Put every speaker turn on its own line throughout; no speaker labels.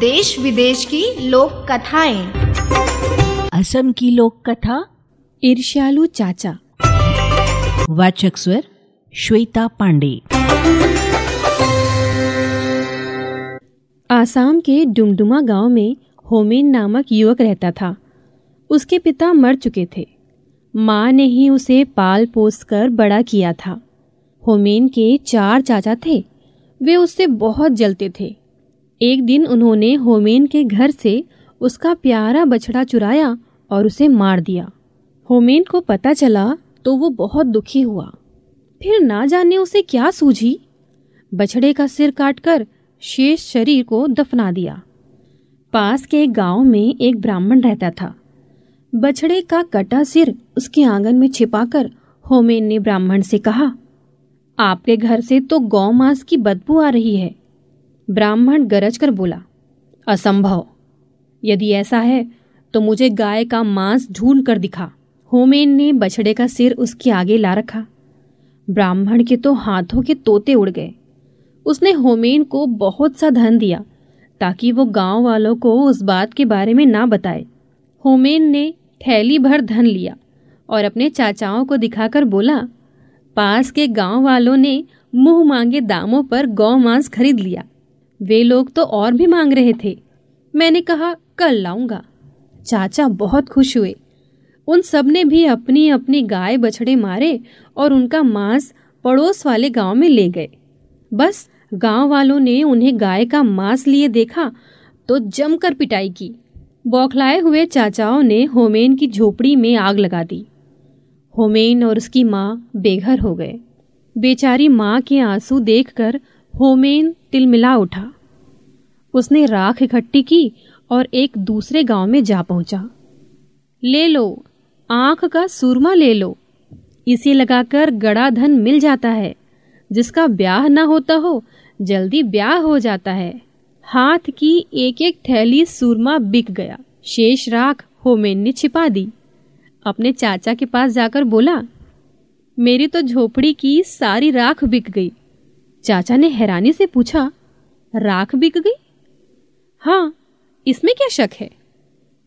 देश विदेश की लोक कथाएँ।
असम की लोक कथा
ईर्ष्यालु चाचा।
वाचक स्वर श्वेता पांडे।
आसाम के डुमडुमा गाँव में होमेन नामक युवक रहता था। उसके पिता मर चुके थे। माँ ने ही उसे पाल पोस कर बड़ा किया था। होमेन के चार चाचा थे। वे उससे बहुत जलते थे। एक दिन उन्होंने होमेन के घर से उसका प्यारा बछड़ा चुराया और उसे मार दिया। होमेन को पता चला तो वो बहुत दुखी हुआ। फिर ना जाने उसे क्या सूझी? बछड़े का सिर काटकर शेष शरीर को दफना दिया। पास के एक गाँव में एक ब्राह्मण रहता था। बछड़े का कटा सिर उसके आँगन में छिपाकर होमेन ने ब्राह्मण से कहा, आपके घर से तो गौ मांस की बदबू आ रही है। ब्राह्मण गरज कर बोला, असंभव। यदि ऐसा है तो मुझे गाय का मांस ढूंढ कर दिखा। होमेन ने बछड़े का सिर उसके आगे ला रखा। ब्राह्मण के तो हाथों के तोते उड़ गए। उसने होमेन को बहुत सा धन दिया, ताकि वो गाँव वालों को उस बात के बारे में ना बताए। होमेन ने थैली भर धन लिया और अपने चाचाओं को दिखाकर बोला, पास के गाँव वालों ने मुँह मांगे दामों पर गौ मांस खरीद लिया। वे लोग तो और भी मांग रहे थे। मैंने कहा, कल लाऊँगा। चाचा बहुत खुश हुए। उन सबने भी अपनी अपनी गाय बछड़े मारे और उनका मांस पड़ोस वाले गाँव में ले गए। बस गाँव वालों ने उन्हें गाय का मांस लिए देखा तो जमकर पिटाई की। बौखलाए हुए चाचाओं ने होमेन की झोपड़ी में आग लगा दी। होमेन और उसकी माँ बेघर हो गए। बेचारी माँ के आँसू देखकर होमेन तिलमिला उठा। उसने राख इकट्ठी की और एक दूसरे गाँव में जा पहुँचा। ले लो, आँख का सूरमा ले लो। इसे लगाकर गड़ा धन मिल जाता है। जिसका ब्याह ना होता हो, जल्दी ब्याह हो जाता है। हाथ की एक एक थैली सूरमा बिक गया। शेष राख होमेन ने छिपा दी। अपने चाचा के पास जाकर बोला, मेरी तो झोपड़ी की सारी राख बिक गई। चाचा ने हैरानी से पूछा, राख बिक गई? हाँ इसमें क्या शक है?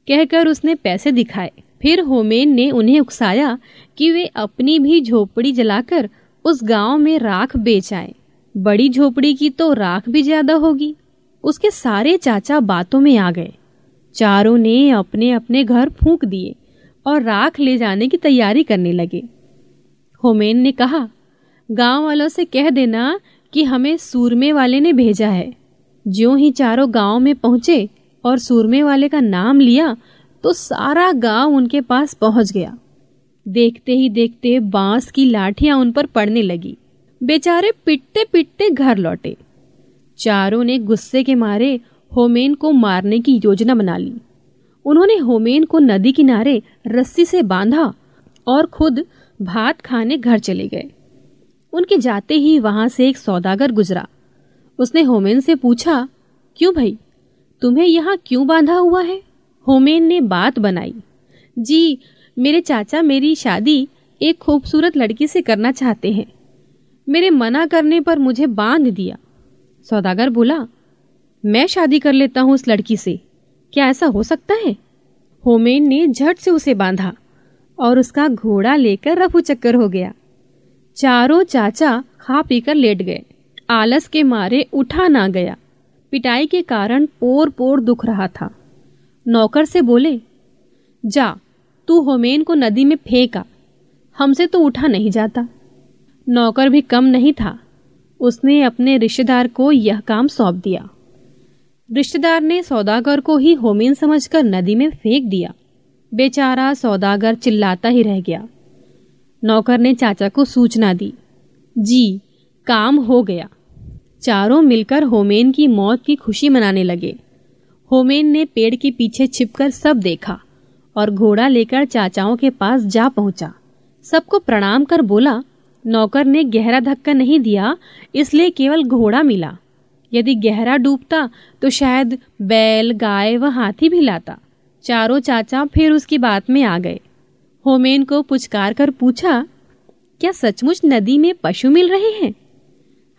कहकर उसने पैसे दिखाए। फिर होमेन ने उन्हें उकसाया कि वे अपनी भी झोपड़ी जलाकर उस गाँव में राख बेच आए। बड़ी झोपड़ी की तो राख भी ज़्यादा होगी। उसके सारे चाचा बातों में आ गए। चारों ने अपने अपने घर फूंक दिए और राख ले जाने की तैयारी करने लगे। होमेन ने कहा, गाँव वालों से कह देना कि हमें सूरमे वाले ने भेजा है। ज्यों ही चारों गाँव में पहुँचे और सूरमे वाले का नाम लिया तो सारा गाँव उनके पास पहुँच गया। देखते ही देखते बाँस की लाठियाँ उन पर पड़ने लगी। बेचारे पिटते पिटते घर लौटे। चारों ने गुस्से के मारे होमेन को मारने की योजना बना ली। उन्होंने होमेन को नदी किनारे रस्सी से बांधा और खुद भात खाने घर चले गए। उनके जाते ही वहाँ से एक सौदागर गुजरा। उसने होमेन से पूछा, क्यों भाई? तुम्हें यहाँ क्यों बांधा हुआ है? होमेन ने बात बनाई। जी, मेरे चाचा मेरी शादी एक खूबसूरत लड़की से करना चाहते हैं। मेरे मना करने पर मुझे बाँध दिया। सौदागर बोला, मैं शादी कर लेता हूँ उस लड़की से। क्या ऐसा हो सकता है? होमेन ने झट से उसे बांधा और उसका घोड़ा लेकर रफू चक्कर हो गया। चारों चाचा खा पीकर लेट गए। आलस के मारे उठा ना गया। पिटाई के कारण पोर पोर दुख रहा था। नौकर से बोले, जा, तू होमेन को नदी में फेंका। हमसे तो उठा नहीं जाता। नौकर भी कम नहीं था। उसने अपने रिश्तेदार को यह काम सौंप दिया। रिश्तेदार ने सौदागर को ही होमेन समझकर नदी में फेंक दिया। बेचारा सौदागर चिल्लाता ही रह गया। नौकर ने चाचा को सूचना दी। जी, काम हो गया। चारों मिलकर होमेन की मौत की खुशी मनाने लगे। होमेन ने पेड़ के पीछे छिपकर सब देखा और घोड़ा लेकर चाचाओं के पास जा पहुँचा। सबको प्रणाम कर बोला, नौकर ने गहरा धक्का नहीं दिया, इसलिए केवल घोड़ा मिला। यदि गहरा डूबता तो शायद बैल, गाय व हाथी भी लाता। चारों चाचा फिर उसकी बात में आ गए। होमेन को पुचकार कर पूछा, क्या सचमुच नदी में पशु मिल रहे हैं?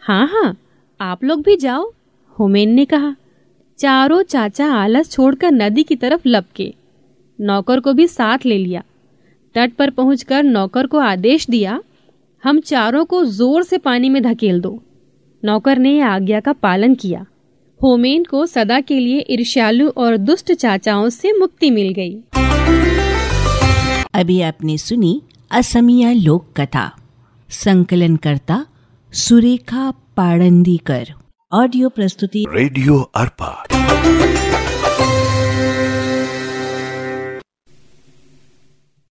हाँ हाँ आप लोग भी जाओ, होमेन ने कहा। चारों चाचा आलस छोड़कर नदी की तरफ़ लपके। नौकर को भी साथ ले लिया। तट पर पहुंचकर नौकर को आदेश दिया, हम चारों को ज़ोर से पानी में धकेल दो। नौकर ने आज्ञा का पालन किया। होमेन को सदा के लिए ईर्ष्यालु और दुष्ट चाचाओं से मुक्ति मिल गई।
अभी आपने सुनी असमिया लोक कथा संकलन करता सुरेखा पाड़ंदीकर। ऑडियो प्रस्तुति
रेडियो अर्पा।